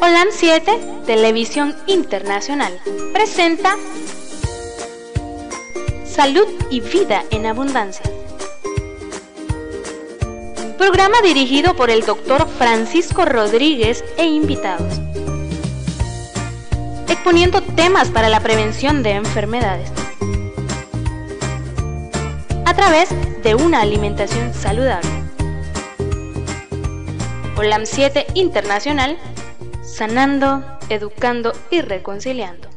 OLAN 7, Televisión Internacional, presenta Salud y Vida en Abundancia. Programa dirigido por el doctor Francisco Rodríguez e invitados. Exponiendo temas para la prevención de enfermedades. A través de una alimentación saludable. OLAM 7 Internacional, sanando, educando y reconciliando.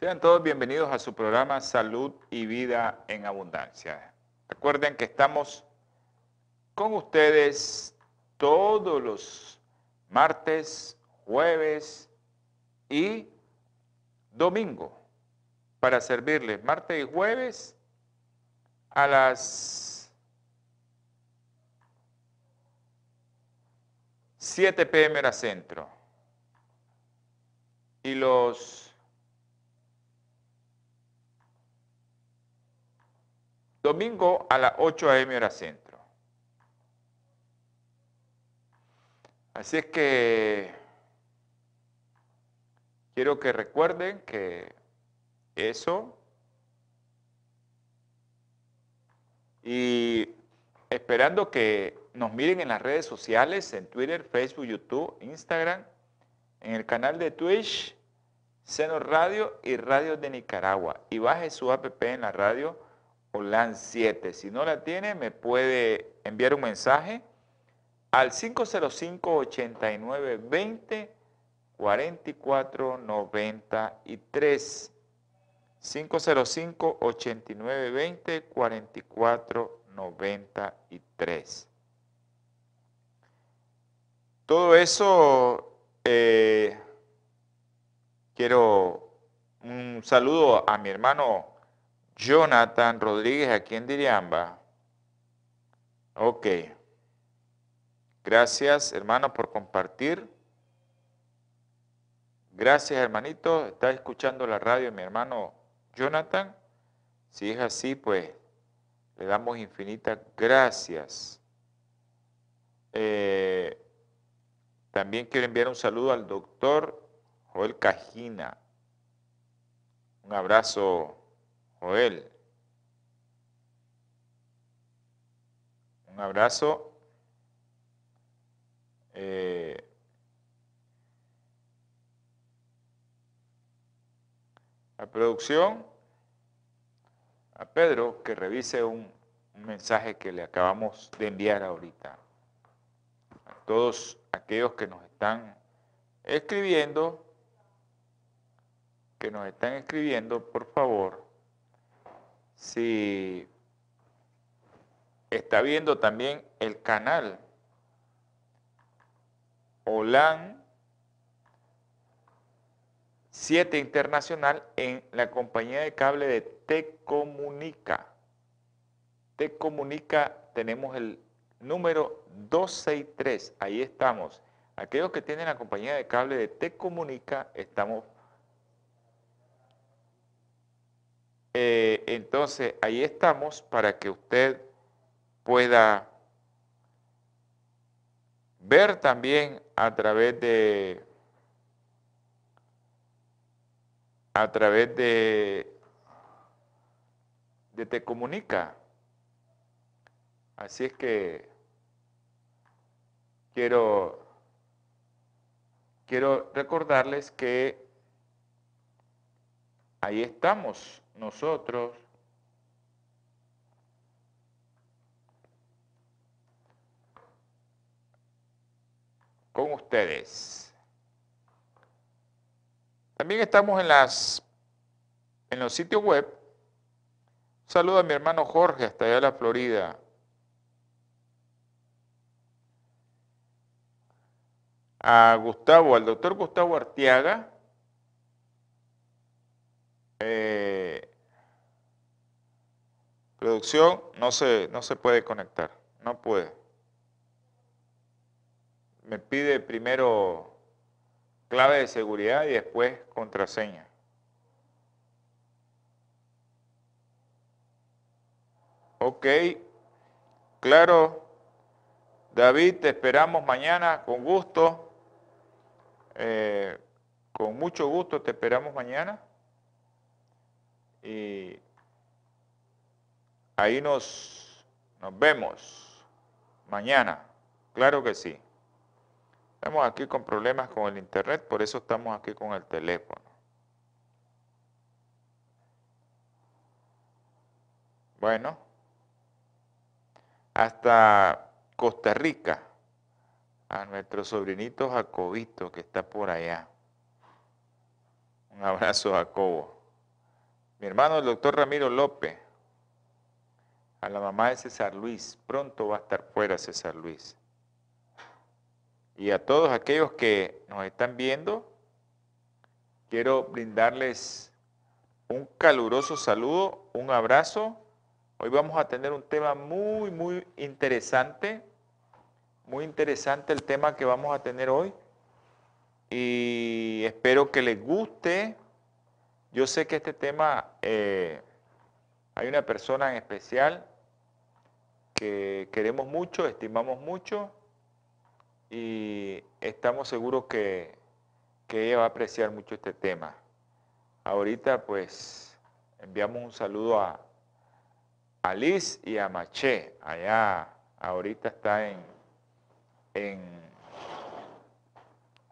Sean todos bienvenidos a su programa Salud y Vida en Abundancia. Recuerden que estamos con ustedes todos los martes, jueves y domingo para servirles martes y jueves a las 7 pm hora centro. Y los domingo a las 8 am hora centro. Así es que quiero que recuerden que eso y esperando que nos miren en las redes sociales, en Twitter, Facebook, YouTube, Instagram, en el canal de Twitch, Seno Radio y Radio de Nicaragua. Y baje su app en la radio OLAN 7. Si no la tiene, me puede enviar un mensaje al 505-8920 4493. 505-8920-4493. Todo eso, eh, quiero un saludo a mi hermano Jonathan Rodríguez aquí en Diriamba. Ok. Gracias, hermano, por compartir. Gracias, hermanito. Está escuchando la radio mi hermano Jonathan. Si es así, pues le damos infinitas gracias. Eh, también quiero enviar un saludo al doctor Joel Cajina. Un abrazo, Joel. Un abrazo. Eh, a producción, a Pedro, que revise un, un mensaje que le acabamos de enviar ahorita. A todos aquellos que nos están escribiendo, que nos están escribiendo, por favor, si está viendo también el canal OLAN 7 Internacional en la compañía de cable de T-Comunica. T-Comunica tenemos el número 263, ahí estamos. Aquellos que tienen la compañía de cable de T-Comunica, estamos... Eh, entonces, ahí estamos para que usted pueda ver también a través de a través de, de Te Comunica. Así es que quiero, quiero recordarles que ahí estamos nosotros. con ustedes. También estamos en, las, en los sitios web. saludo a mi hermano Jorge hasta allá de la Florida. A Gustavo, al doctor Gustavo Artiaga. Eh, producción no se, no se puede conectar, no puede. Me pide primero clave de seguridad y después contraseña. Ok, claro, David, te esperamos mañana con gusto. Eh, con mucho gusto te esperamos mañana. Y ahí nos, nos vemos mañana. Claro que sí. Estamos aquí con problemas con el internet, por eso estamos aquí con el teléfono. Bueno, hasta Costa Rica, a nuestro sobrinito Jacobito que está por allá. Un abrazo, Jacobo. Mi hermano, el doctor Ramiro López, a la mamá de César Luis, pronto va a estar fuera César Luis. Y a todos aquellos que nos están viendo, quiero brindarles un caluroso saludo, un abrazo. Hoy vamos a tener un tema muy, muy interesante. Muy interesante el tema que vamos a tener hoy. Y espero que les guste. Yo sé que este tema, eh, hay una persona en especial que queremos mucho, estimamos mucho y estamos seguros que, ella va a apreciar mucho este tema. Ahorita pues enviamos un saludo a, a Liz y a Maché, allá ahorita está en, en,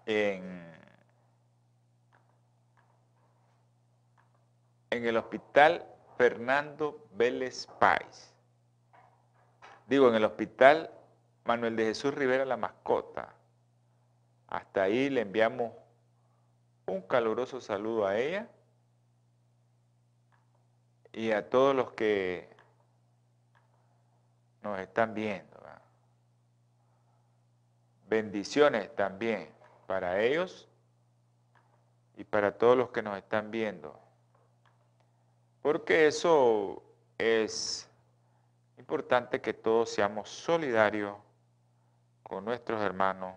en, en el hospital Fernando Vélez Páez. Digo, en el hospital Manuel de Jesús Rivera la mascota. Hasta ahí le enviamos un caluroso saludo a ella y a todos los que nos están viendo. Bendiciones también para ellos y para todos los que nos están viendo. Porque eso es importante que todos seamos solidarios con nuestros hermanos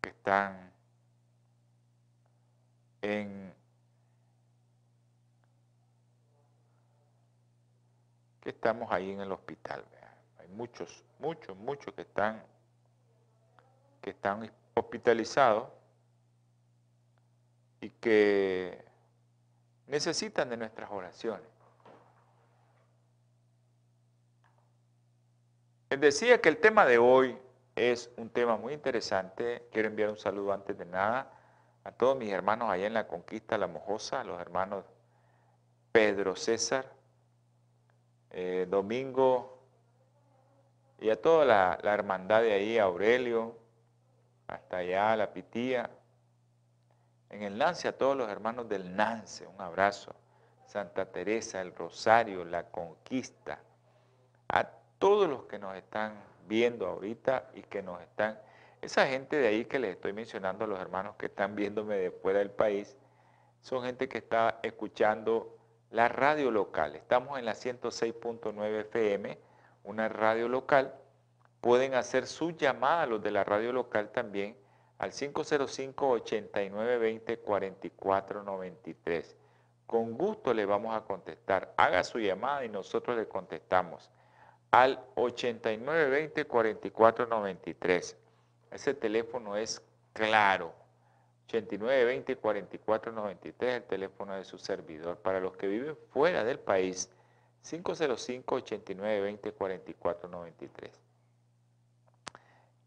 que están en que estamos ahí en el hospital. Hay muchos, muchos, muchos que están que están hospitalizados y que necesitan de nuestras oraciones. Les decía que el tema de hoy es un tema muy interesante. Quiero enviar un saludo antes de nada a todos mis hermanos allá en la Conquista La Mojosa, a los hermanos Pedro César, eh, Domingo y a toda la, la, hermandad de ahí, Aurelio, hasta allá, la Pitía. En el Nance, a todos los hermanos del Nance, un abrazo. Santa Teresa, el Rosario, la Conquista, a todos los que nos están viendo ahorita y que nos están, esa gente de ahí que les estoy mencionando, los hermanos que están viéndome de fuera del país, son gente que está escuchando la radio local. Estamos en la 106.9 FM, una radio local. Pueden hacer su llamada los de la radio local también al 505-8920-4493. Con gusto le vamos a contestar. Haga su llamada y nosotros le contestamos al 8920-4493. Ese teléfono es claro. 8920-4493, el teléfono de su servidor. Para los que viven fuera del país, 505-8920-4493.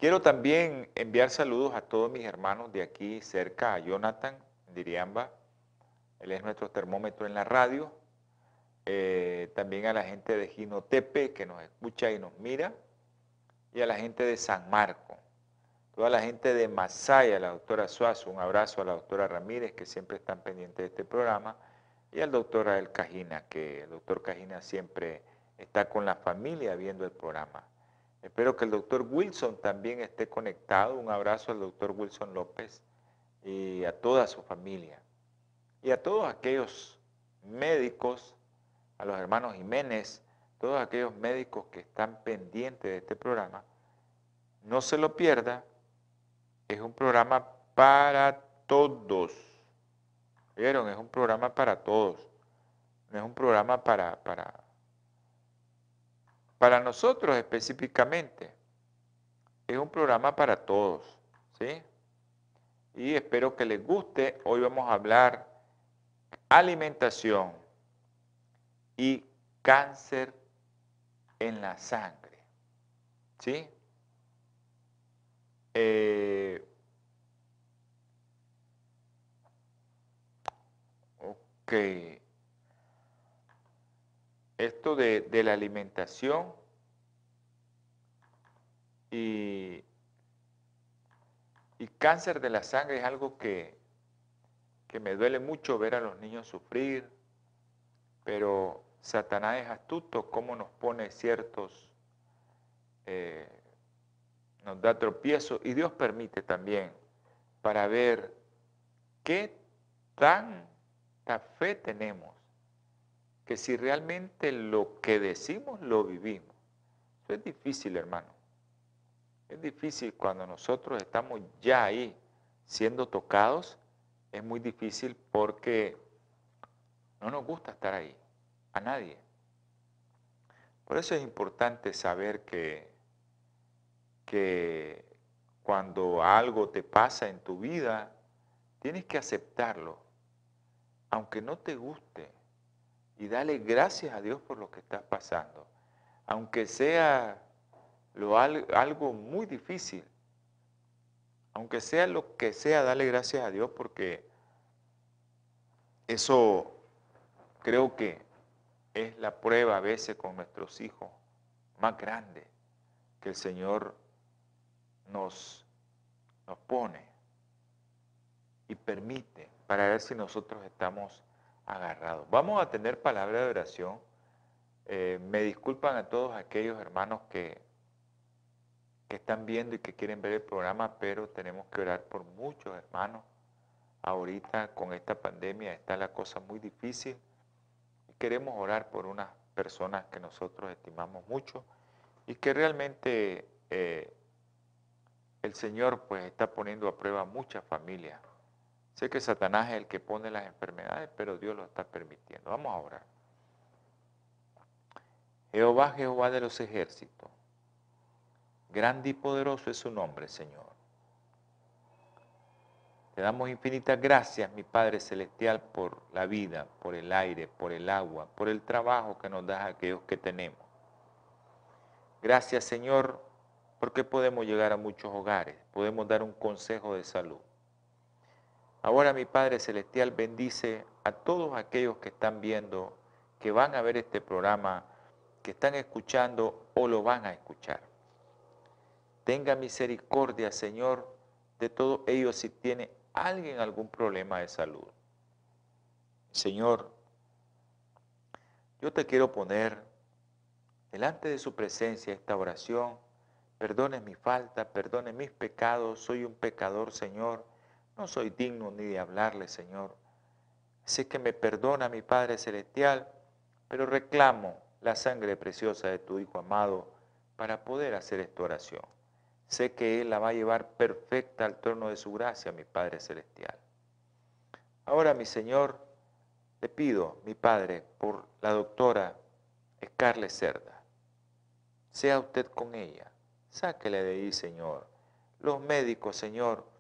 Quiero también enviar saludos a todos mis hermanos de aquí cerca, a Jonathan Diriamba. Él es nuestro termómetro en la radio. Eh, también a la gente de Ginotepe que nos escucha y nos mira, y a la gente de San Marco, toda la gente de Masaya, la doctora Suazo, un abrazo a la doctora Ramírez, que siempre están pendientes de este programa, y al doctor Rael Cajina, que el doctor Cajina siempre está con la familia viendo el programa. Espero que el doctor Wilson también esté conectado. Un abrazo al doctor Wilson López y a toda su familia. Y a todos aquellos médicos a los hermanos Jiménez, todos aquellos médicos que están pendientes de este programa, no se lo pierda, es un programa para todos. ¿Vieron? Es un programa para todos. No es un programa para, para, para nosotros específicamente. es un programa para todos, ¿sí? Y espero que les guste. Hoy vamos a hablar alimentación y cáncer en la sangre, ¿sí? Eh, ok. Esto de, la alimentación y, cáncer de la sangre es algo que, que me duele mucho ver a los niños sufrir, pero Satanás es astuto, cómo nos pone ciertos, eh, nos da tropiezo y Dios permite también para ver qué tanta fe tenemos, que si realmente lo que decimos lo vivimos. Eso es difícil, hermano. Es difícil cuando nosotros estamos ya ahí siendo tocados, es muy difícil porque no nos gusta estar ahí, a nadie. Por eso es importante saber que, que cuando algo te pasa en tu vida, tienes que aceptarlo, aunque no te guste, y dale gracias a Dios por lo que estás pasando, aunque sea lo, algo muy difícil. Aunque sea lo que sea, dale gracias a Dios porque eso creo que es la prueba a veces con nuestros hijos más grande que el Señor nos, nos pone y permite para ver si nosotros estamos Vamos a tener palabra de oración. Eh, me disculpan a todos aquellos hermanos que que están viendo y que quieren ver el programa, pero tenemos que orar por muchos hermanos. Ahorita con esta pandemia está la cosa muy difícil queremos orar por unas personas que nosotros estimamos mucho y que realmente eh, el Señor pues está poniendo a prueba muchas familias. Sé que Satanás es el que pone las enfermedades, pero Dios lo está permitiendo. Vamos a orar. Jehová, Jehová de los ejércitos Grande y poderoso es su nombre, Señor. Te damos infinitas gracias, mi Padre Celestial, por la vida, por el aire, por el agua, por el trabajo que nos das a aquellos que tenemos. Gracias, Señor, porque podemos llegar a muchos hogares, podemos dar un consejo de salud. Ahora, mi Padre Celestial, bendice a todos aquellos que están viendo, que van a ver este programa, que están escuchando o lo van a escuchar. Tenga misericordia, Señor, de todos ellos si tiene alguien algún problema de salud. Señor, yo te quiero poner delante de su presencia esta oración. Perdone mi falta, perdone mis pecados. Soy un pecador, Señor. No soy digno ni de hablarle, Señor. Sé que me perdona mi Padre Celestial, pero reclamo la sangre preciosa de tu Hijo amado para poder hacer esta oración. Sé que Él la va a llevar perfecta al trono de su gracia, mi Padre Celestial. Ahora, mi Señor, le pido, mi Padre, por la doctora Scarlett Cerda. Sea usted con ella. Sáquele de ahí, Señor. Los médicos, Señor,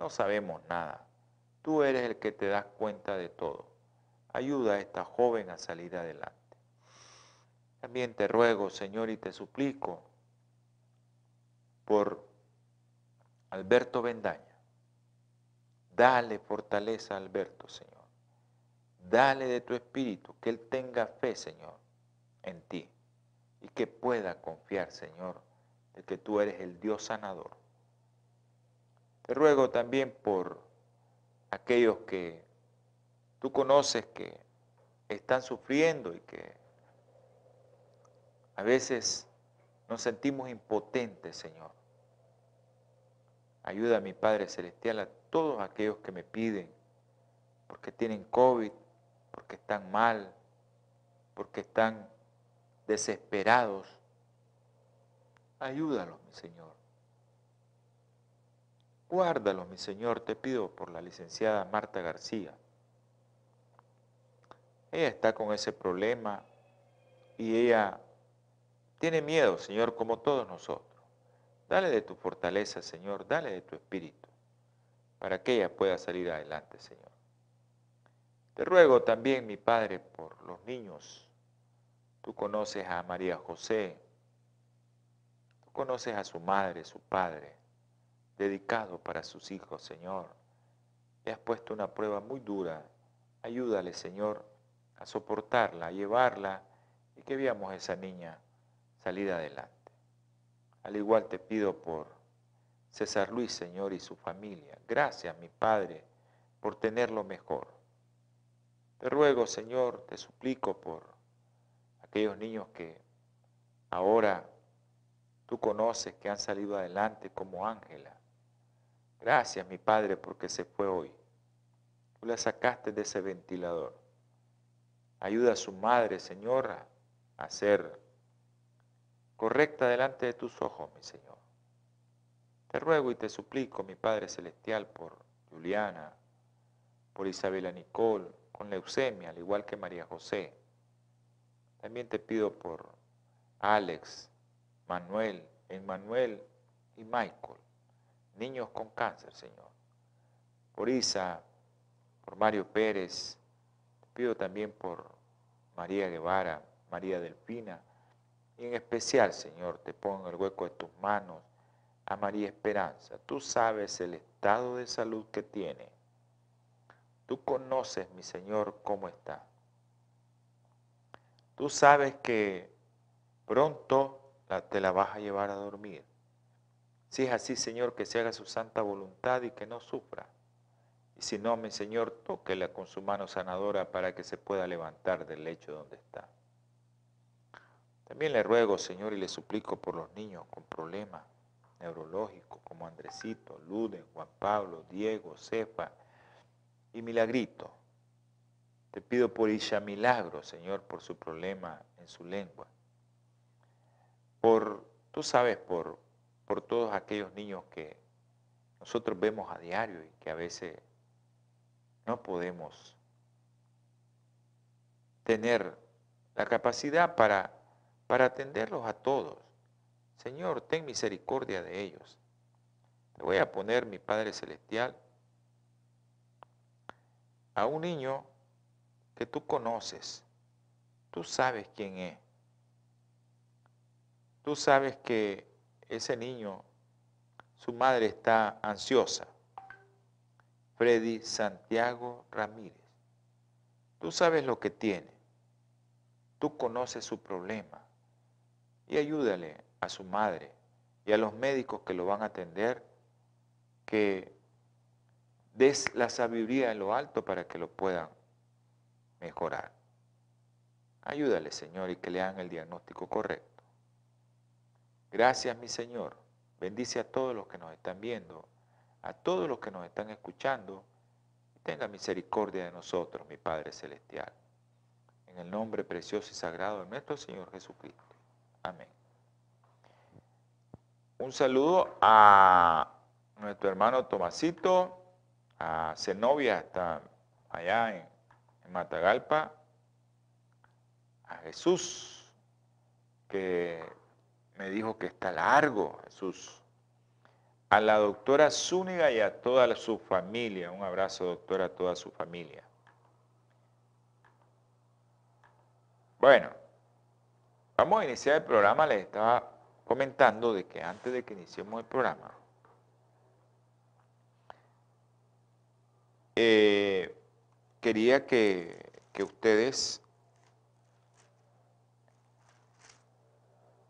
no sabemos nada. Tú eres el que te das cuenta de todo. Ayuda a esta joven a salir adelante. También te ruego, Señor, y te suplico por Alberto Bendaña. Dale fortaleza a Alberto, Señor. Dale de tu espíritu, que él tenga fe, Señor, en ti. Y que pueda confiar, Señor, de que tú eres el Dios sanador. Ruego también por aquellos que tú conoces que están sufriendo y que a veces nos sentimos impotentes, Señor. Ayuda a mi Padre Celestial a todos aquellos que me piden, porque tienen COVID, porque están mal, porque están desesperados. Ayúdalos, mi Señor. Guárdalos, mi Señor, te pido por la licenciada Marta García. Ella está con ese problema y ella tiene miedo, Señor, como todos nosotros. Dale de tu fortaleza, Señor, dale de tu espíritu, para que ella pueda salir adelante, Señor. Te ruego también, mi Padre, por los niños. Tú conoces a María José, tú conoces a su madre, su padre, dedicado para sus hijos, Señor. Le has puesto una prueba muy dura. Ayúdale, Señor, a soportarla, a llevarla y que veamos a esa niña salir adelante. Al igual te pido por César Luis, Señor, y su familia. Gracias, mi Padre, por tenerlo mejor. Te ruego, Señor, te suplico por aquellos niños que ahora tú conoces que han salido adelante como Ángela. Gracias, mi Padre, porque se fue hoy. Tú la sacaste de ese ventilador. Ayuda a su madre, Señora, a ser correcta delante de tus ojos, mi Señor. Te ruego y te suplico, mi Padre Celestial, por Juliana, por Isabela Nicole, con leucemia, al igual que María José. También te pido por Alex, Manuel, Emmanuel y Michael, niños con cáncer, Señor. Por Isa, por Mario Pérez, te pido también por María Guevara, María Delfina, y en especial, Señor, te pongo en el hueco de tus manos a María Esperanza. Tú sabes el estado de salud que tiene. Tú conoces, mi Señor, cómo está. Tú sabes que pronto te la vas a llevar a dormir. Si es así, Señor, que se haga su santa voluntad y que no sufra. Y si no, mi Señor, tóquela con su mano sanadora para que se pueda levantar del lecho donde está. También le ruego, Señor, y le suplico por los niños con problemas neurológicos como Andresito, Luden, Juan Pablo, Diego, Cefa y Milagrito. Te pido por Isha Milagro, Señor, por su problema en su lengua. Por, tú sabes, por, por todos aquellos niños que nosotros vemos a diario y que a veces no podemos tener la capacidad para para atenderlos a todos. Señor, ten misericordia de ellos. Te voy a poner, mi Padre Celestial, a un niño que tú conoces. Tú sabes quién es. Tú sabes que ese niño, su madre está ansiosa. Freddy Santiago Ramírez. Tú sabes lo que tiene. Tú conoces su problema y ayúdale a su madre y a los médicos que lo van a atender que des la sabiduría en lo alto para que lo puedan mejorar. Ayúdale, Señor, y que le hagan el diagnóstico correcto. Gracias, mi Señor. Bendice a todos los que nos están viendo, a todos los que nos están escuchando. tenga misericordia de nosotros, mi Padre Celestial. En el nombre precioso y sagrado de nuestro Señor Jesucristo. Amén. Un saludo a nuestro hermano Tomasito, a Zenobia, hasta allá en, Matagalpa, a Jesús, que me dijo que está largo, Jesús. A la doctora Zúñiga y a toda su familia. Un abrazo, doctora, a toda su familia. Bueno, Vamos a iniciar el programa, les estaba comentando de que antes de que iniciemos el programa, eh, quería que, que ustedes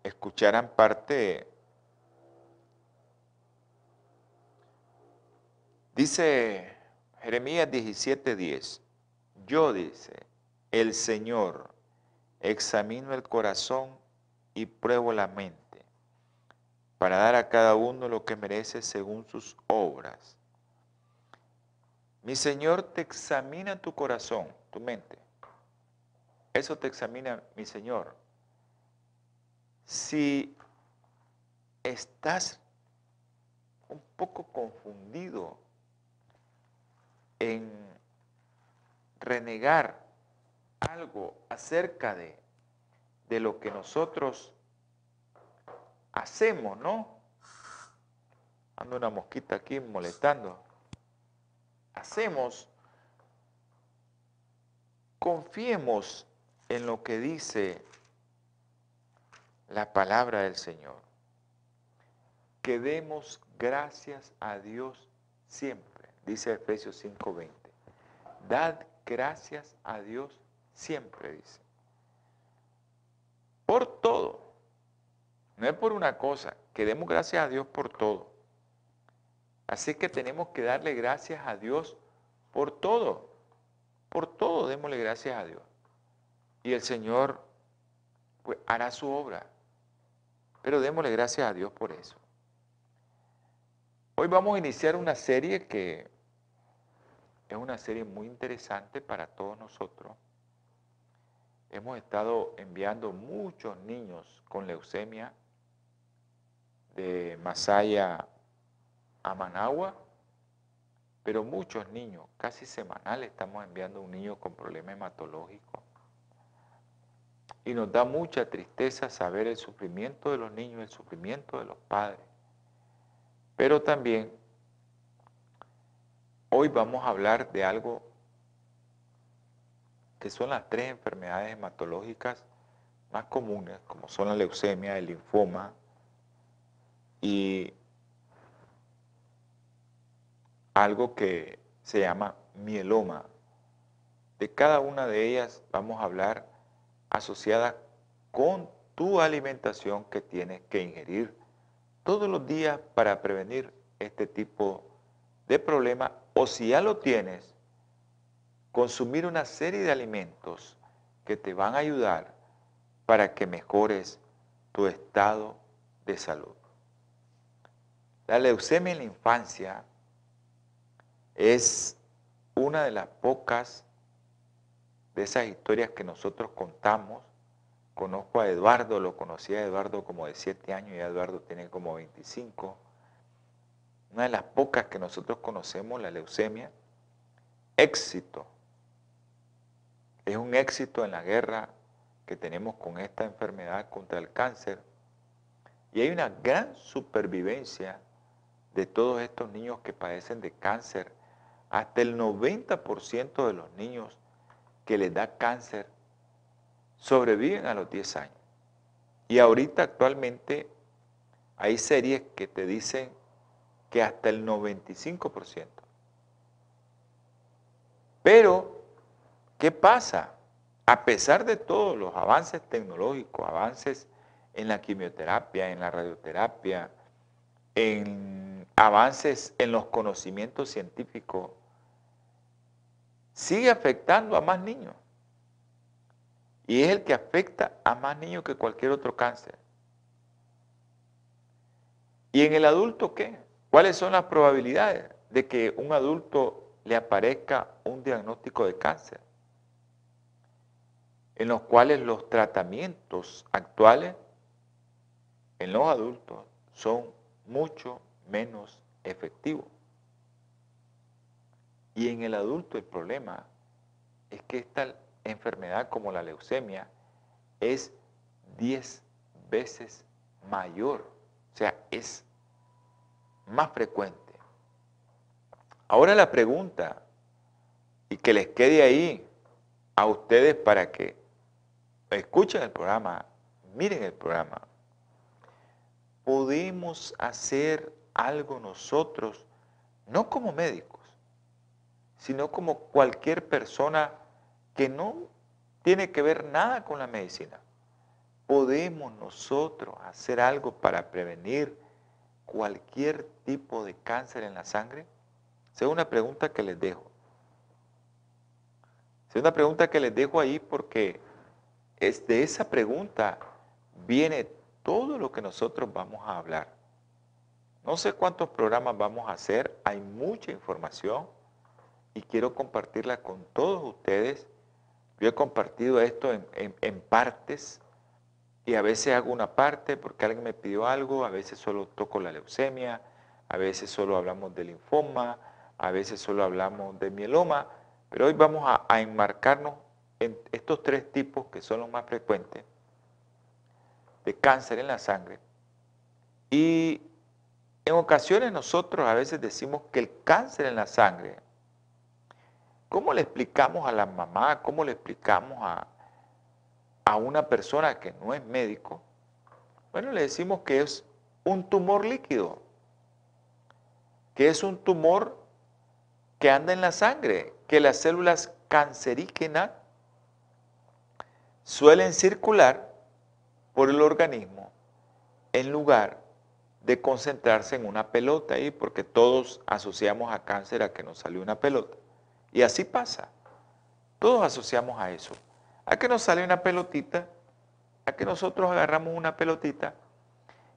escucharan parte, dice Jeremías 17:10, yo dice, el Señor, examino el corazón y pruebo la mente, para dar a cada uno lo que merece según sus obras. Mi Señor te examina tu corazón, tu mente. Eso te examina mi Señor. Si estás un poco confundido en renegar algo acerca de, de lo que nosotros hacemos, ¿no? Ando una mosquita aquí molestando. Hacemos, confiemos en lo que dice la palabra del Señor. Que demos gracias a Dios siempre, dice Efesios 5:20. Dad gracias a Dios siempre, dice. Por todo. No es por una cosa, que demos gracias a Dios por todo. Así que tenemos que darle gracias a Dios por todo. Por todo démosle gracias a Dios. Y el Señor pues, hará su obra. Pero démosle gracias a Dios por eso. Hoy vamos a iniciar una serie que es una serie muy interesante para todos nosotros. Hemos estado enviando muchos niños con leucemia de Masaya a Managua, pero muchos niños, casi semanales, estamos enviando un niño con problema hematológico. Y nos da mucha tristeza saber el sufrimiento de los niños, el sufrimiento de los padres. Pero también hoy vamos a hablar de algo que son las tres enfermedades hematológicas más comunes, como son la leucemia, el linfoma y algo que se llama mieloma. De cada una de ellas vamos a hablar asociada con tu alimentación que tienes que ingerir todos los días para prevenir este tipo de problema o si ya lo tienes, consumir una serie de alimentos que te van a ayudar para que mejores tu estado de salud. La leucemia en la infancia es una de las pocas de esas historias que nosotros contamos. Conozco a Eduardo, lo conocí a Eduardo como de 7 años y Eduardo tiene como 25. Una de las pocas que nosotros conocemos, la leucemia. Éxito. Es un éxito en la guerra que tenemos con esta enfermedad contra el cáncer. Y hay una gran supervivencia de todos estos niños que padecen de cáncer hasta el 90% de los niños que les da cáncer sobreviven a los 10 años. Y ahorita actualmente hay series que te dicen que hasta el 95%. Pero, ¿qué pasa? A pesar de todos los avances tecnológicos, avances en la quimioterapia, en la radioterapia, en avances en los conocimientos científicos, sigue afectando a más niños. Y es el que afecta a más niños que cualquier otro cáncer. ¿Y en el adulto qué? ¿Cuáles son las probabilidades de que un adulto le aparezca un diagnóstico de cáncer? En los cuales los tratamientos actuales en los adultos son mucho menos efectivos. Y en el adulto el problema es que esta enfermedad como la leucemia es 10 veces mayor, o sea, es más frecuente. Ahora la pregunta, y que les quede ahí a ustedes para que escuchen el programa, miren el programa, podemos hacer algo nosotros, no como médicos, sino como cualquier persona que no tiene que ver nada con la medicina. ¿Podemos nosotros hacer algo para prevenir cualquier tipo de cáncer en la sangre? Esa es una pregunta que les dejo. Es una pregunta que les dejo ahí porque es de esa pregunta viene todo lo que nosotros vamos a hablar. No sé cuántos programas vamos a hacer, hay mucha información y quiero compartirla con todos ustedes. Yo he compartido esto en, partes y a veces hago una parte porque alguien me pidió algo, a veces solo toco la leucemia, a veces solo hablamos del linfoma, a veces solo hablamos de mieloma, pero hoy vamos a, a enmarcarnos en estos tres tipos que son los más frecuentes de cáncer en la sangre y En ocasiones nosotros a veces decimos que el cáncer en la sangre, ¿cómo le explicamos a la mamá, cómo le explicamos a, a una persona que no es médico? Bueno, le decimos que es un tumor líquido, que es un tumor que anda en la sangre, que las células cancerígenas suelen circular por el organismo en lugar de concentrarse en una pelota ahí, porque todos asociamos a cáncer a que nos salió una pelota. Y así pasa. Todos asociamos a eso. A que nos sale una pelotita, a que nosotros agarramos una pelotita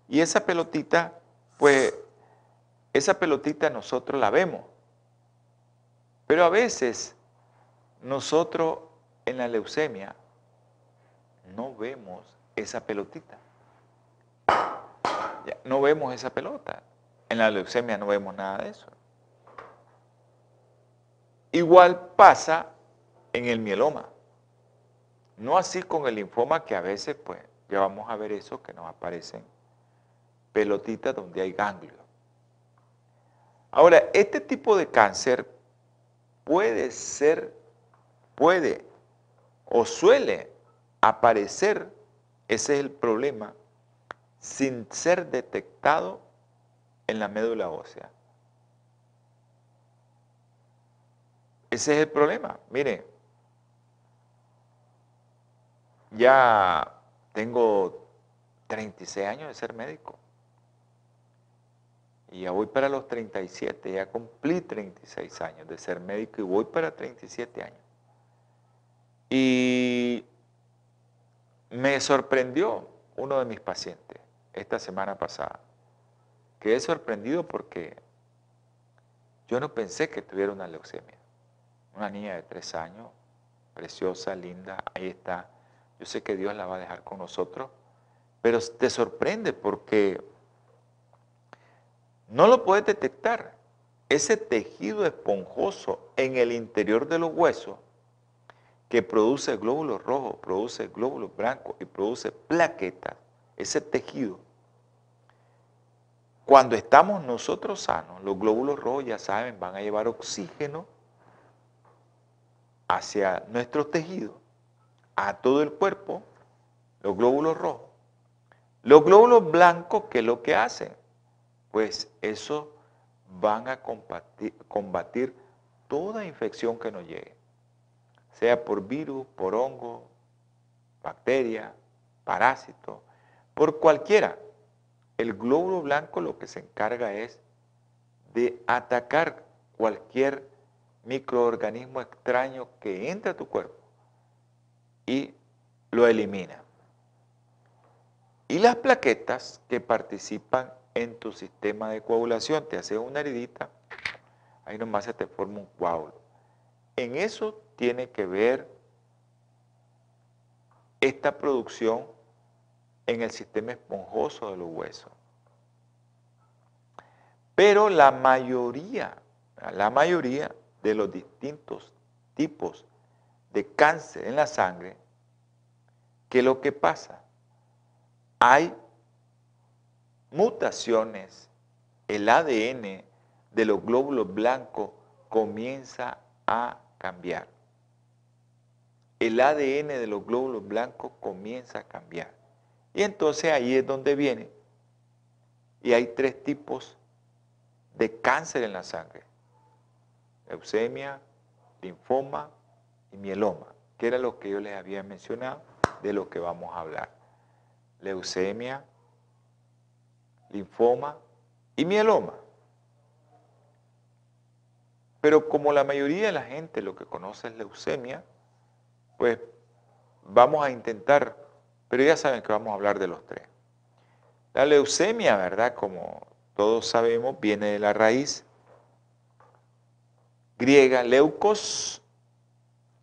y esa pelotita, pues, esa pelotita nosotros la vemos. Pero a veces nosotros en la leucemia no vemos esa pelotita. no vemos esa pelota. En la leucemia no vemos nada de eso. Igual pasa en el mieloma. No así con el linfoma que a veces, pues, ya vamos a ver eso que nos aparecen pelotitas donde hay ganglio. Ahora, este tipo de cáncer puede ser, puede o suele aparecer, ese es el problema, sin ser detectado en la médula ósea. Ese es el problema. Mire, ya tengo 36 años de ser médico. Y ya voy para los 37, ya cumplí 36 años de ser médico y voy para 37 años. Y me sorprendió uno de mis pacientes esta semana pasada. Quedé sorprendido porque yo no pensé que tuviera una leucemia. Una niña de tres años, preciosa, linda, ahí está. Yo sé que Dios la va a dejar con nosotros, pero te sorprende porque no lo puedes detectar. Ese tejido esponjoso en el interior de los huesos que produce glóbulos rojos, produce glóbulos blancos y produce plaquetas, ese tejido, cuando estamos nosotros sanos, los glóbulos rojos, ya saben, van a llevar oxígeno hacia nuestros tejidos, a todo el cuerpo, los glóbulos rojos. Los glóbulos blancos, ¿qué es lo que hacen? pues eso van a combatir, toda infección que nos llegue, sea por virus, por hongo, bacteria, parásito, por cualquiera. El glóbulo blanco lo que se encarga es de atacar cualquier microorganismo extraño que entre a tu cuerpo y lo elimina. Y las plaquetas que participan en tu sistema de coagulación, te hace una heridita, ahí nomás se te forma un coágulo. En eso tiene que ver esta producción en el sistema esponjoso de los huesos. Pero la mayoría, la mayoría de los distintos tipos de cáncer en la sangre, ¿qué es lo que pasa? Hay mutaciones, el ADN de los glóbulos blancos comienza a cambiar. El ADN de los glóbulos blancos comienza a cambiar. Y entonces ahí es donde viene. Y hay tres tipos de cáncer en la sangre. Leucemia, linfoma y mieloma, que era lo que yo les había mencionado, de lo que vamos a hablar. Leucemia, linfoma y mieloma. Pero como la mayoría de la gente lo que conoce es leucemia, pues vamos a intentar, pero ya saben que vamos a hablar de los tres. La leucemia, ¿verdad? Como todos sabemos, viene de la raíz griega leucos,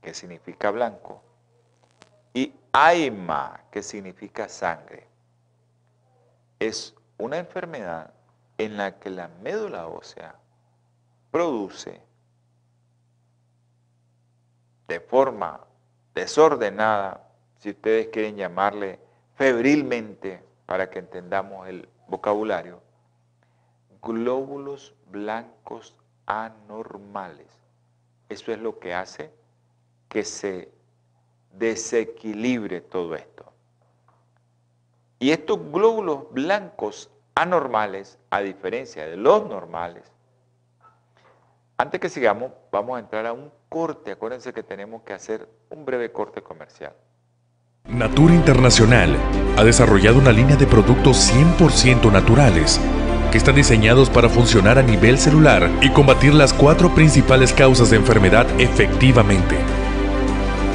que significa blanco, y aima, que significa sangre. Es una enfermedad en la que la médula ósea produce de forma desordenada, si ustedes quieren llamarle febrilmente para que entendamos el vocabulario, glóbulos blancos anormales. Eso es lo que hace que se desequilibre todo esto. Y estos glóbulos blancos anormales, a diferencia de los normales, antes que sigamos, vamos a entrar a un corte. Acuérdense que tenemos que hacer un breve corte comercial. Natura Internacional ha desarrollado una línea de productos 100% naturales que están diseñados para funcionar a nivel celular y combatir las cuatro principales causas de enfermedad efectivamente.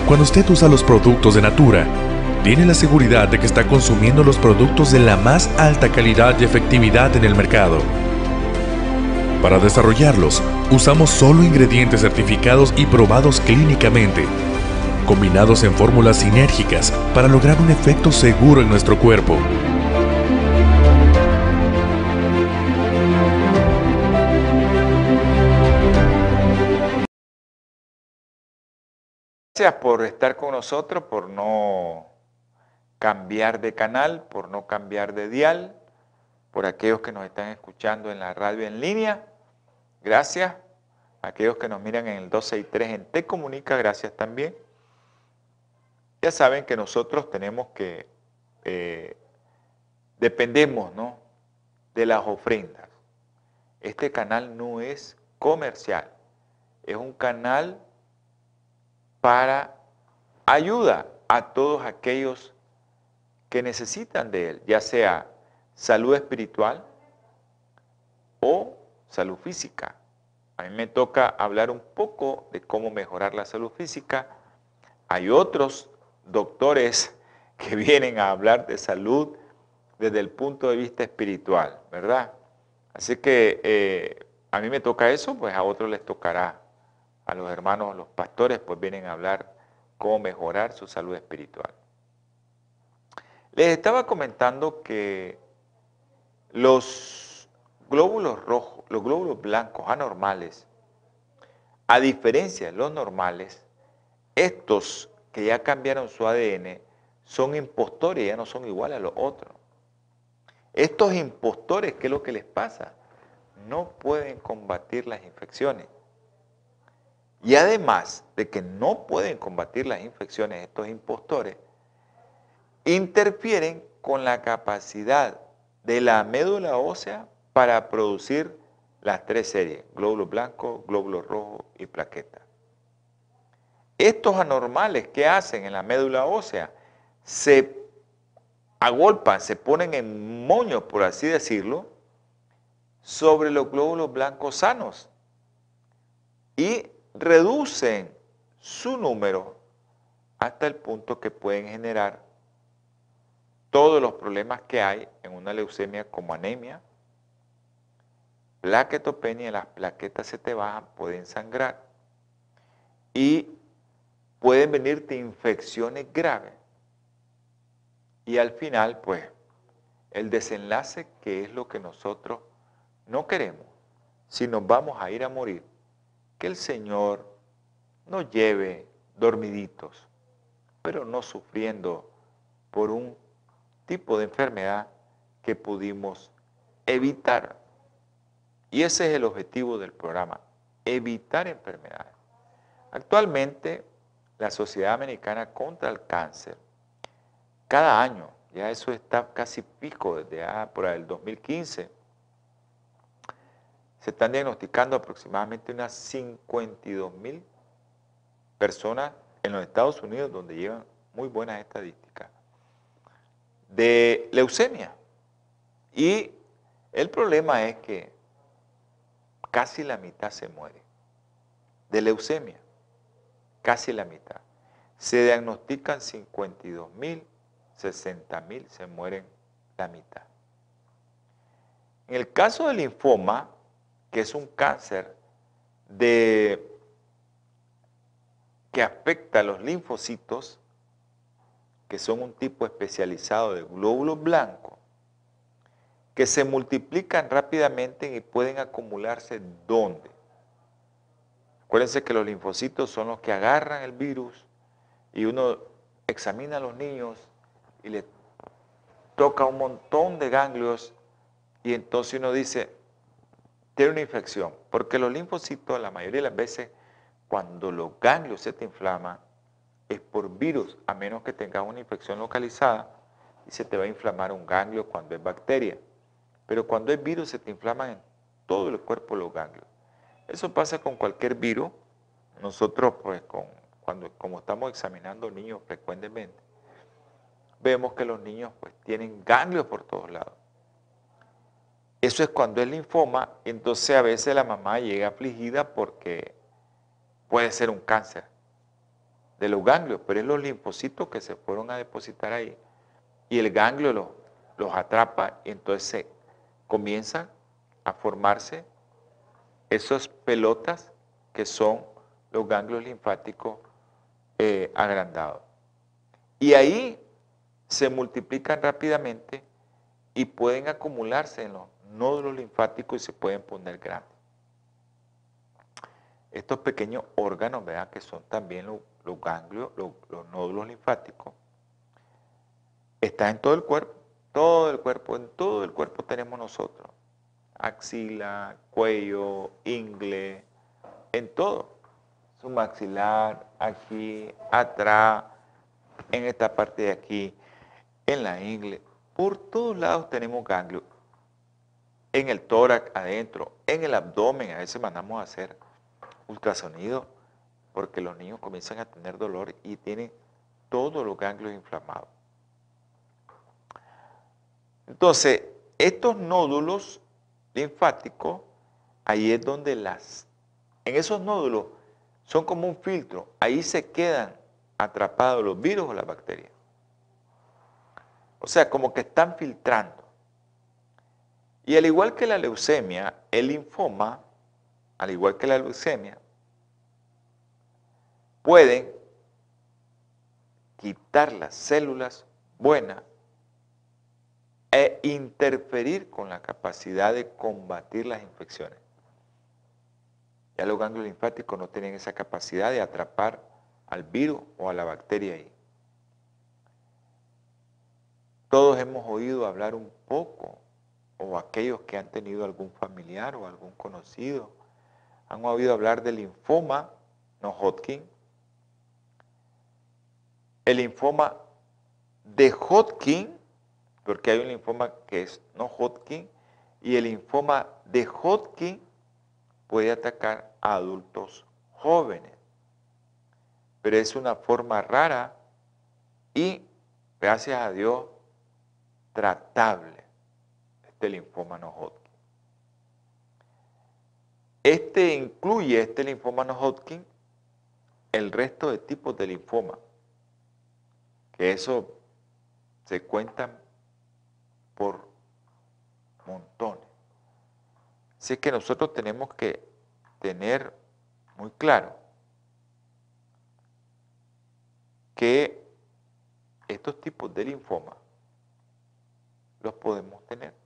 Cuando usted usa los productos de Natura, tiene la seguridad de que está consumiendo los productos de la más alta calidad y efectividad en el mercado. Para desarrollarlos, usamos solo ingredientes certificados y probados clínicamente, combinados en fórmulas sinérgicas para lograr un efecto seguro en nuestro cuerpo. Gracias por estar con nosotros, por no cambiar de canal, por no cambiar de dial, por aquellos que nos están escuchando en la radio en línea. Gracias. Aquellos que nos miran en el 263 en Te Comunica, gracias también. Ya saben que nosotros tenemos que, eh, dependemos ¿no? de las ofrendas. Este canal no es comercial, es un canal para ayuda a todos aquellos que necesitan de él, ya sea salud espiritual o salud física. A mí me toca hablar un poco de cómo mejorar la salud física. Hay otros doctores que vienen a hablar de salud desde el punto de vista espiritual, ¿verdad? Así que eh, a mí me toca eso, pues a otros les tocará a los hermanos, los pastores, pues vienen a hablar cómo mejorar su salud espiritual. Les estaba comentando que los glóbulos rojos, los glóbulos blancos anormales, a diferencia de los normales, estos que ya cambiaron su ADN son impostores, ya no son iguales a los otros. Estos impostores, ¿qué es lo que les pasa? No pueden combatir las infecciones. Y además de que no pueden combatir las infecciones estos impostores, interfieren con la capacidad de la médula ósea para producir las tres series, glóbulos blancos, glóbulos rojos y plaquetas. Estos anormales que hacen en la médula ósea se agolpan, se ponen en moño, por así decirlo, sobre los glóbulos blancos sanos y reducen su número hasta el punto que pueden generar todos los problemas que hay en una leucemia como anemia, plaquetopenia, las plaquetas se te bajan, pueden sangrar y pueden venirte infecciones graves. Y al final, pues, el desenlace que es lo que nosotros no queremos, si nos vamos a ir a morir, que el Señor nos lleve dormiditos, pero no sufriendo por un tipo de enfermedad que pudimos evitar. Y ese es el objetivo del programa, evitar enfermedades. Actualmente, la Sociedad Americana contra el Cáncer, cada año, ya eso está casi pico desde por el 2015, se están diagnosticando aproximadamente unas 52 mil personas en los Estados Unidos donde llevan muy buenas estadísticas de leucemia. Y el problema es que casi la mitad se muere de leucemia, casi la mitad. Se diagnostican 52 mil, 60 mil, se mueren la mitad. En el caso del linfoma, que es un cáncer de, que afecta a los linfocitos, que son un tipo especializado de glóbulos blancos, que se multiplican rápidamente y pueden acumularse ¿dónde? Acuérdense que los linfocitos son los que agarran el virus y uno examina a los niños y le toca un montón de ganglios y entonces uno dice, tiene una infección, porque los linfocitos la mayoría de las veces cuando los ganglios se te inflaman es por virus, a menos que tengas una infección localizada y se te va a inflamar un ganglio cuando es bacteria. Pero cuando es virus se te inflaman en todo el cuerpo los ganglios. Eso pasa con cualquier virus. Nosotros, pues, cuando, como estamos examinando niños frecuentemente, vemos que los niños pues, tienen ganglios por todos lados. Eso es cuando es linfoma, entonces a veces la mamá llega afligida porque puede ser un cáncer de los ganglios, pero es los linfocitos que se fueron a depositar ahí y el ganglio los, los atrapa entonces comienzan a formarse esas pelotas que son los ganglios linfáticos eh, agrandados. Y ahí se multiplican rápidamente y pueden acumularse en los nódulos linfáticos y se pueden poner grandes. Estos pequeños órganos, vean que son también los, ganglios, los, los nódulos linfáticos, están en todo el cuerpo, todo el cuerpo, en todo el cuerpo tenemos nosotros. Axila, cuello, ingle, en todo. Su maxilar, aquí, atrás, en esta parte de aquí, en la ingle. Por todos lados tenemos ganglios. En el tórax adentro, en el abdomen, a veces mandamos a hacer ultrasonido porque los niños comienzan a tener dolor y tienen todos los ganglios inflamados. Entonces, estos nódulos linfáticos, ahí es donde las, en esos nódulos son como un filtro, ahí se quedan atrapados los virus o las bacterias. O sea, como que están filtrando. Y al igual que la leucemia, el linfoma, al igual que la leucemia, pueden quitar las células buenas e interferir con la capacidad de combatir las infecciones. Ya los ganglios linfáticos no tienen esa capacidad de atrapar al virus o a la bacteria ahí. Todos hemos oído hablar un poco, aquellos que han tenido algún familiar o algún conocido, han oído hablar del linfoma no Hodgkin. El linfoma de Hodgkin, porque hay un linfoma que es no Hodgkin, y el linfoma de Hodgkin puede atacar a adultos jóvenes. Pero es una forma rara y, gracias a Dios, tratable, este linfoma no Hodgkin. Este incluye, este linfoma no Hodgkin, el resto de tipos de linfoma, que eso se cuentan por montones. Así que nosotros tenemos que tener muy claro que estos tipos de linfoma los podemos tener.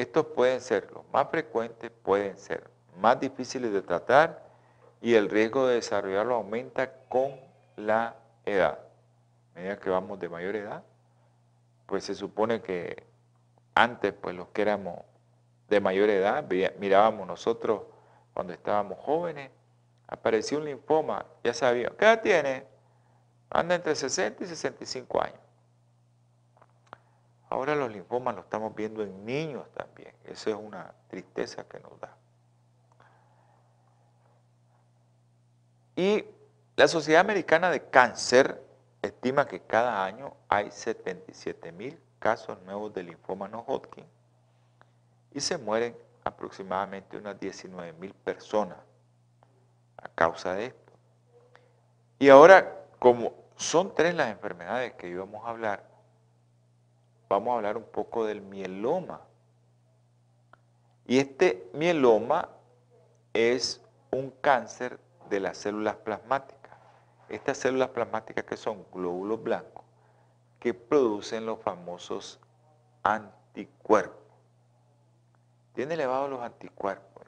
Estos pueden ser los más frecuentes, pueden ser más difíciles de tratar y el riesgo de desarrollarlo aumenta con la edad. A medida que vamos de mayor edad, pues se supone que antes, pues los que éramos de mayor edad, mirábamos nosotros cuando estábamos jóvenes, apareció un linfoma, ya sabía, ¿qué edad tiene? Anda entre 60 y 65 años. Ahora los linfomas los estamos viendo en niños también. Esa es una tristeza que nos da. Y la Sociedad Americana de Cáncer estima que cada año hay 77 mil casos nuevos de linfoma no Hodgkin y se mueren aproximadamente unas 19 mil personas a causa de esto. Y ahora, como son tres las enfermedades que íbamos a hablar, vamos a hablar un poco del mieloma. Y este mieloma es un cáncer de las células plasmáticas. Estas células plasmáticas que son glóbulos blancos que producen los famosos anticuerpos. Tiene elevados los anticuerpos,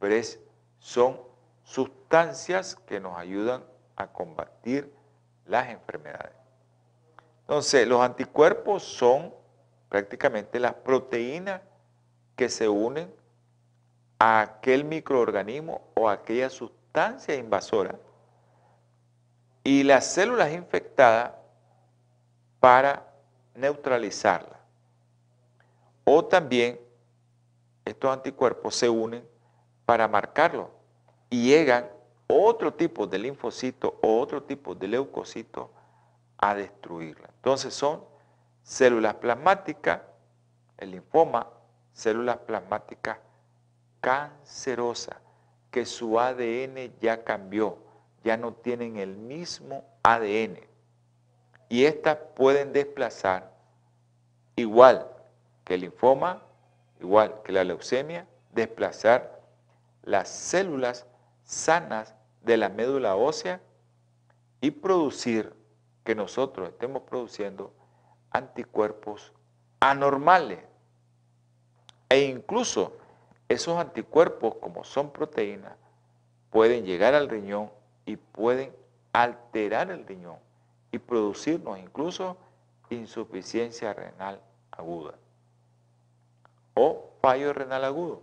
pero es, son sustancias que nos ayudan a combatir las enfermedades. Entonces, los anticuerpos son prácticamente las proteínas que se unen a aquel microorganismo o aquella sustancia invasora y las células infectadas para neutralizarla. O también estos anticuerpos se unen para marcarlo y llegan otro tipo de linfocito o otro tipo de leucocito a destruirla. Entonces son células plasmáticas, el linfoma, células plasmáticas cancerosas, que su ADN ya cambió, ya no tienen el mismo ADN. Y estas pueden desplazar, igual que el linfoma, igual que la leucemia, desplazar las células sanas de la médula ósea y producir que nosotros estemos produciendo anticuerpos anormales. E incluso esos anticuerpos, como son proteínas, pueden llegar al riñón y pueden alterar el riñón y producirnos incluso insuficiencia renal aguda o fallo renal agudo.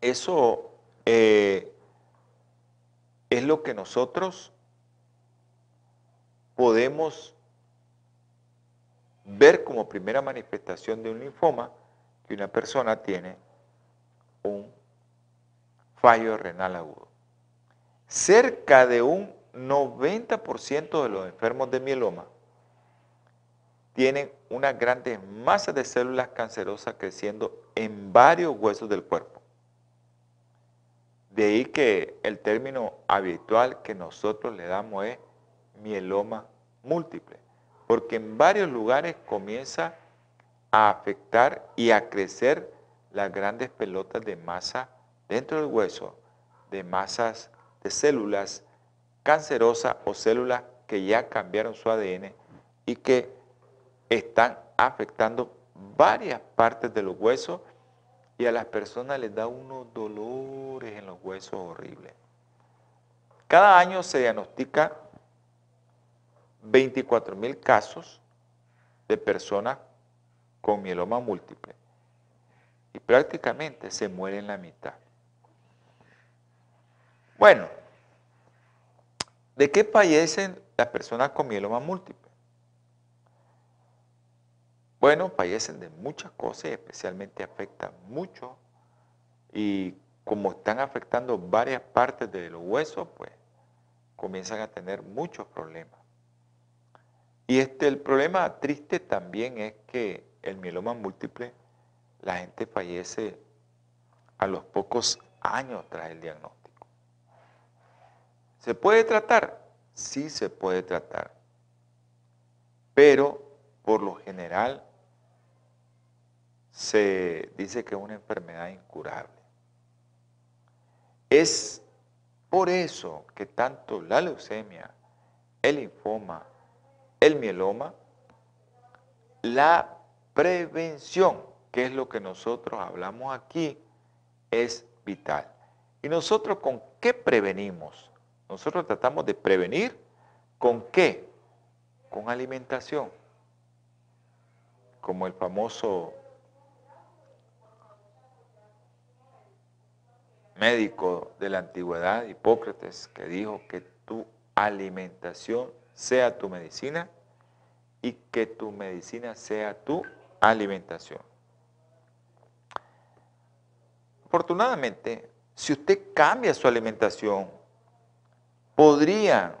Eso eh, es lo que nosotros podemos ver como primera manifestación de un linfoma que una persona tiene un fallo renal agudo. Cerca de un 90% de los enfermos de mieloma tienen una grande masa de células cancerosas creciendo en varios huesos del cuerpo. De ahí que el término habitual que nosotros le damos es mieloma múltiple, porque en varios lugares comienza a afectar y a crecer las grandes pelotas de masa dentro del hueso, de masas de células cancerosas o células que ya cambiaron su ADN y que están afectando varias partes de los huesos y a las personas les da unos dolores en los huesos horribles. Cada año se diagnostica 24 mil casos de personas con mieloma múltiple y prácticamente se muere en la mitad. Bueno, ¿de qué fallecen las personas con mieloma múltiple? Bueno, fallecen de muchas cosas y especialmente afectan mucho y como están afectando varias partes de los huesos, pues comienzan a tener muchos problemas. Y este, el problema triste también es que el mieloma múltiple, la gente fallece a los pocos años tras el diagnóstico. ¿Se puede tratar? Sí se puede tratar. Pero por lo general se dice que es una enfermedad incurable. Es por eso que tanto la leucemia, el linfoma, el mieloma, la prevención, que es lo que nosotros hablamos aquí, es vital. ¿Y nosotros con qué prevenimos? Nosotros tratamos de prevenir con qué? Con alimentación. Como el famoso médico de la antigüedad, Hipócrates, que dijo que tu alimentación sea tu medicina y que tu medicina sea tu alimentación. Afortunadamente, si usted cambia su alimentación, podrían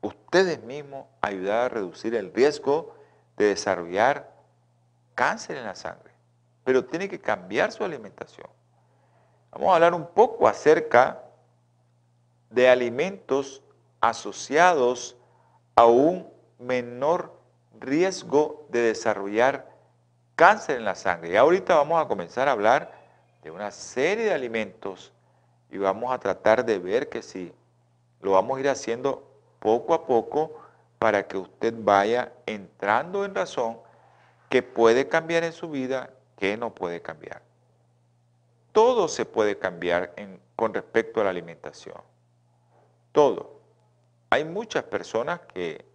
ustedes mismos ayudar a reducir el riesgo de desarrollar cáncer en la sangre. Pero tiene que cambiar su alimentación. Vamos a hablar un poco acerca de alimentos asociados a un menor riesgo de desarrollar cáncer en la sangre. Y ahorita vamos a comenzar a hablar de una serie de alimentos y vamos a tratar de ver que si lo vamos a ir haciendo poco a poco para que usted vaya entrando en razón que puede cambiar en su vida, que no puede cambiar. Todo se puede cambiar con respecto a la alimentación. Todo. Hay muchas personas que,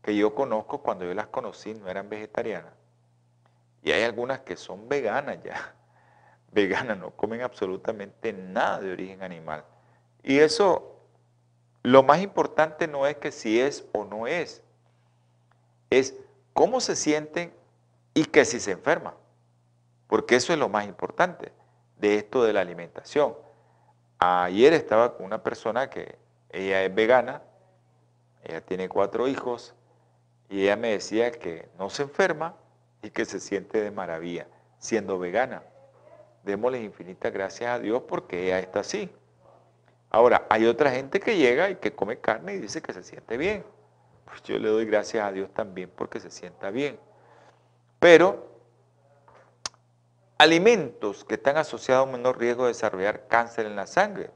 que yo conozco, cuando yo las conocí, no eran vegetarianas. Y hay algunas que son veganas ya. Veganas, no comen absolutamente nada de origen animal. Y eso, lo más importante no es que si es o no es, es cómo se sienten y que si se enferman. Porque eso es lo más importante de esto de la alimentación. Ayer estaba con una persona que ella es vegana, ella tiene cuatro hijos y ella me decía que no se enferma y que se siente de maravilla siendo vegana. Démosle infinitas gracias a Dios porque ella está así. Ahora, hay otra gente que llega y que come carne y dice que se siente bien. Pues yo le doy gracias a Dios también porque se sienta bien. Pero alimentos que están asociados a un menor riesgo de desarrollar cáncer en la sangre.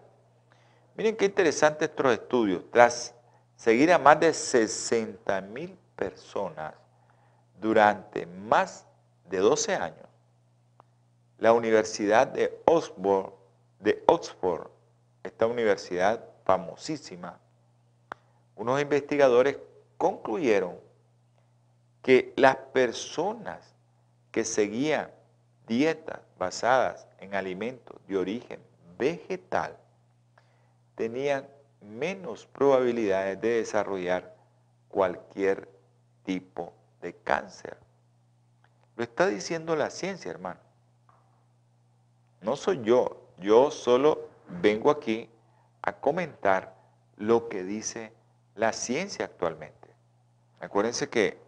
Miren qué interesante estos estudios. Tras seguir a más de 60 mil personas durante más de 12 años, la Universidad de Oxford, de Oxford, esta universidad famosísima, unos investigadores concluyeron que las personas que seguían dietas basadas en alimentos de origen vegetal tenían menos probabilidades de desarrollar cualquier tipo de cáncer. Lo está diciendo la ciencia, hermano. No soy yo, yo solo vengo aquí a comentar lo que dice la ciencia actualmente. Acuérdense que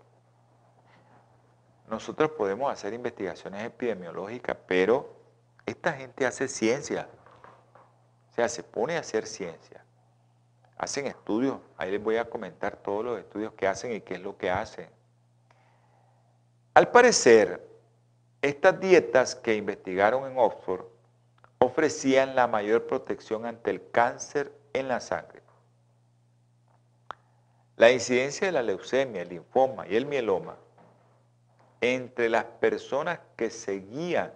nosotros podemos hacer investigaciones epidemiológicas, pero esta gente hace ciencia. Sea, se pone a hacer ciencia. Hacen estudios. Ahí les voy a comentar todos los estudios que hacen y qué es lo que hacen. Al parecer, estas dietas que investigaron en Oxford ofrecían la mayor protección ante el cáncer en la sangre. La incidencia de la leucemia, el linfoma y el mieloma entre las personas que seguían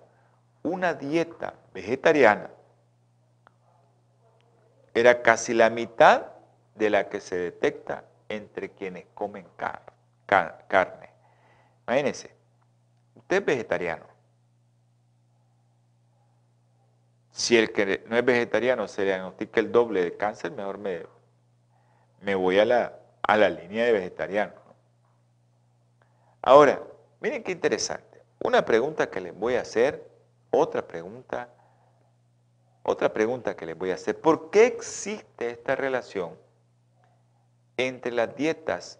una dieta vegetariana era casi la mitad de la que se detecta entre quienes comen carne. Imagínense, usted es vegetariano. Si el que no es vegetariano se diagnostica el doble de cáncer, mejor me, me voy a la, a la línea de vegetariano. Ahora, Miren qué interesante. Una pregunta que les voy a hacer, otra pregunta, otra pregunta que les voy a hacer. ¿Por qué existe esta relación entre las dietas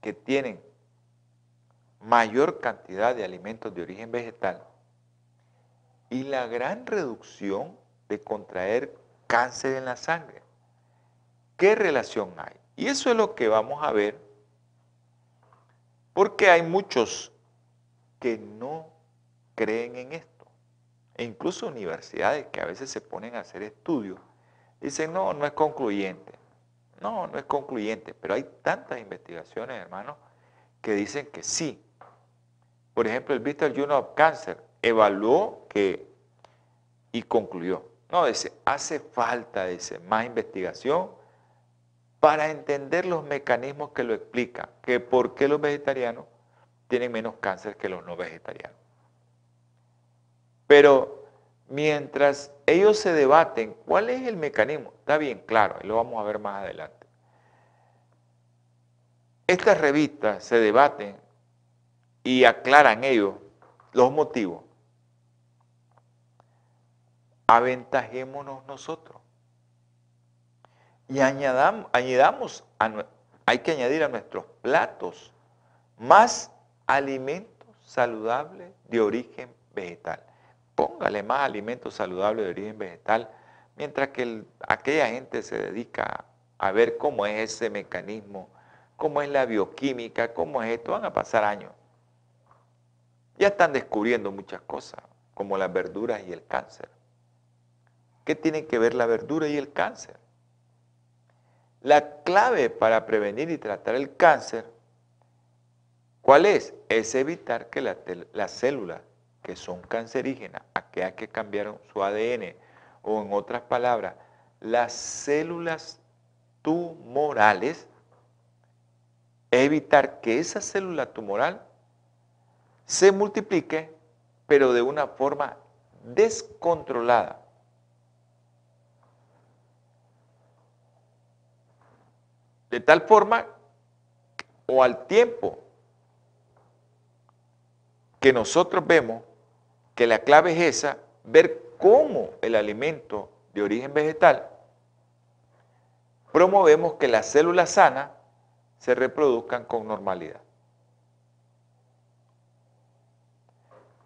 que tienen mayor cantidad de alimentos de origen vegetal y la gran reducción de contraer cáncer en la sangre? ¿Qué relación hay? Y eso es lo que vamos a ver porque hay muchos que no creen en esto. E incluso universidades que a veces se ponen a hacer estudios, dicen, no, no es concluyente. No, no es concluyente, pero hay tantas investigaciones, hermanos, que dicen que sí. Por ejemplo, el Bristol Journal of Cancer evaluó que y concluyó. No, dice, hace falta, dice, más investigación para entender los mecanismos que lo explican, que por qué los vegetarianos tienen menos cáncer que los no vegetarianos. Pero mientras ellos se debaten cuál es el mecanismo, está bien, claro, lo vamos a ver más adelante. Estas revistas se debaten y aclaran ellos los motivos. Aventajémonos nosotros y añadamos, añadamos hay que añadir a nuestros platos más alimentos saludables de origen vegetal. Póngale más alimentos saludables de origen vegetal, mientras que aquella gente se dedica a ver cómo es ese mecanismo, cómo es la bioquímica, cómo es esto, van a pasar años. Ya están descubriendo muchas cosas, como las verduras y el cáncer. ¿Qué tiene que ver la verdura y el cáncer? La clave para prevenir y tratar el cáncer, ¿cuál es? Es evitar que las células que son cancerígenas, aquellas que cambiaron su ADN, o en otras palabras, las células tumorales, evitar que esa célula tumoral se multiplique, pero de una forma descontrolada. De tal forma o al tiempo que nosotros vemos que la clave es esa, ver cómo el alimento de origen vegetal promovemos que las células sanas se reproduzcan con normalidad.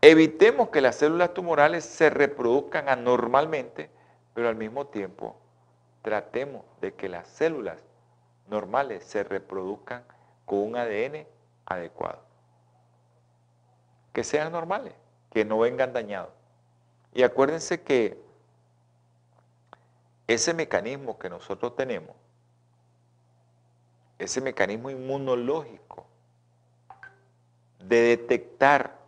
Evitemos que las células tumorales se reproduzcan anormalmente, pero al mismo tiempo tratemos de que las células normales se reproduzcan con un ADN adecuado. Que sean normales, que no vengan dañados. Y acuérdense que ese mecanismo que nosotros tenemos, ese mecanismo inmunológico de detectar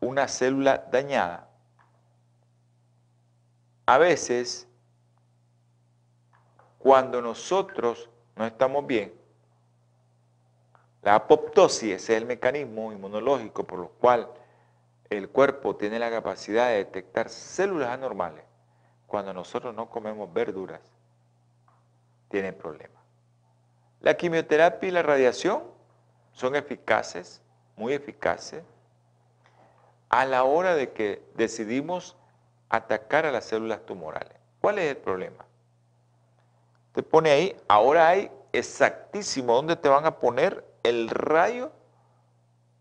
una célula dañada, a veces cuando nosotros no estamos bien, la apoptosis es el mecanismo inmunológico por lo cual el cuerpo tiene la capacidad de detectar células anormales. Cuando nosotros no comemos verduras, tienen problemas. La quimioterapia y la radiación son eficaces, muy eficaces, a la hora de que decidimos atacar a las células tumorales. ¿Cuál es el problema? Te pone ahí, ahora hay exactísimo dónde te van a poner el rayo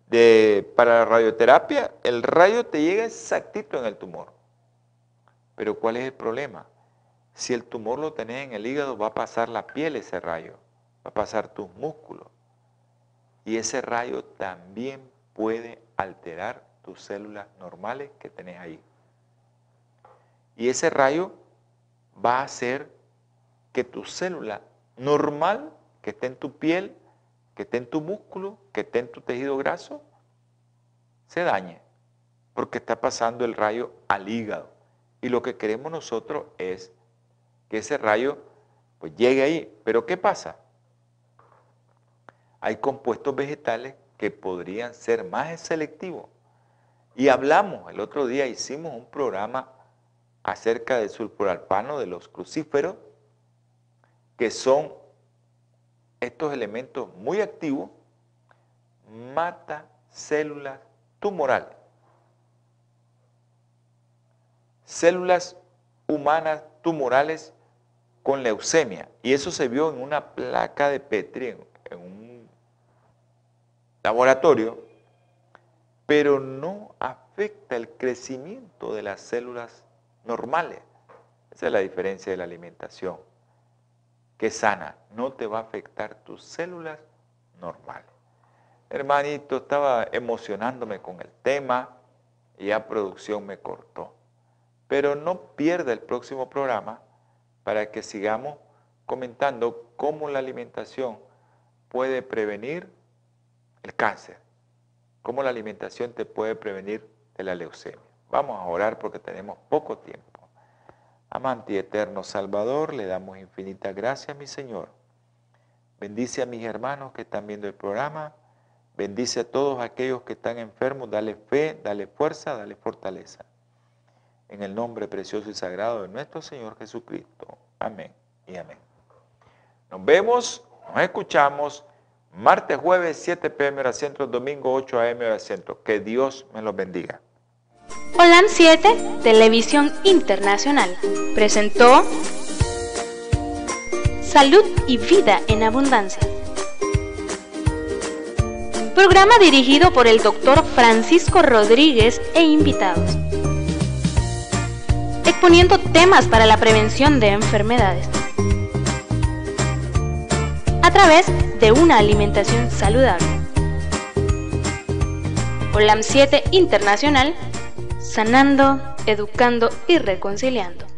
de, para la radioterapia. El rayo te llega exactito en el tumor. Pero ¿cuál es el problema? Si el tumor lo tenés en el hígado, va a pasar la piel ese rayo, va a pasar tus músculos. Y ese rayo también puede alterar tus células normales que tenés ahí. Y ese rayo va a hacer que tu célula normal, que esté en tu piel, que esté en tu músculo, que esté en tu tejido graso, se dañe, porque está pasando el rayo al hígado. Y lo que queremos nosotros es que ese rayo pues llegue ahí. Pero ¿qué pasa? Hay compuestos vegetales que podrían ser más selectivos y hablamos, el otro día hicimos un programa acerca del sulfuralpano de los crucíferos, que son estos elementos muy activos, mata células tumorales. Células humanas tumorales con leucemia. Y eso se vio en una placa de Petri, en un laboratorio, pero no afecta el crecimiento de las células normales. Esa es la diferencia de la alimentación, que sana, no te va a afectar tus células normales. Hermanito, estaba emocionándome con el tema y ya producción me cortó. Pero no pierda el próximo programa para que sigamos comentando cómo la alimentación puede prevenir el cáncer cómo la alimentación te puede prevenir de la leucemia. Vamos a orar porque tenemos poco tiempo. Amante y eterno Salvador, le damos infinitas gracias, mi Señor. Bendice a mis hermanos que están viendo el programa. Bendice a todos aquellos que están enfermos. Dale fe, dale fuerza, dale fortaleza. En el nombre precioso y sagrado de nuestro Señor Jesucristo. Amén y amén. Nos vemos, nos escuchamos Martes, jueves, 7 pm hora centro, domingo 8 am hora centro. Que Dios me los bendiga. Holan 7, Televisión Internacional, presentó Salud y Vida en Abundancia. Programa dirigido por el doctor Francisco Rodríguez e invitados. Exponiendo temas para la prevención de enfermedades. A través de una alimentación saludable. OLAM 7 Internacional, sanando, educando y reconciliando.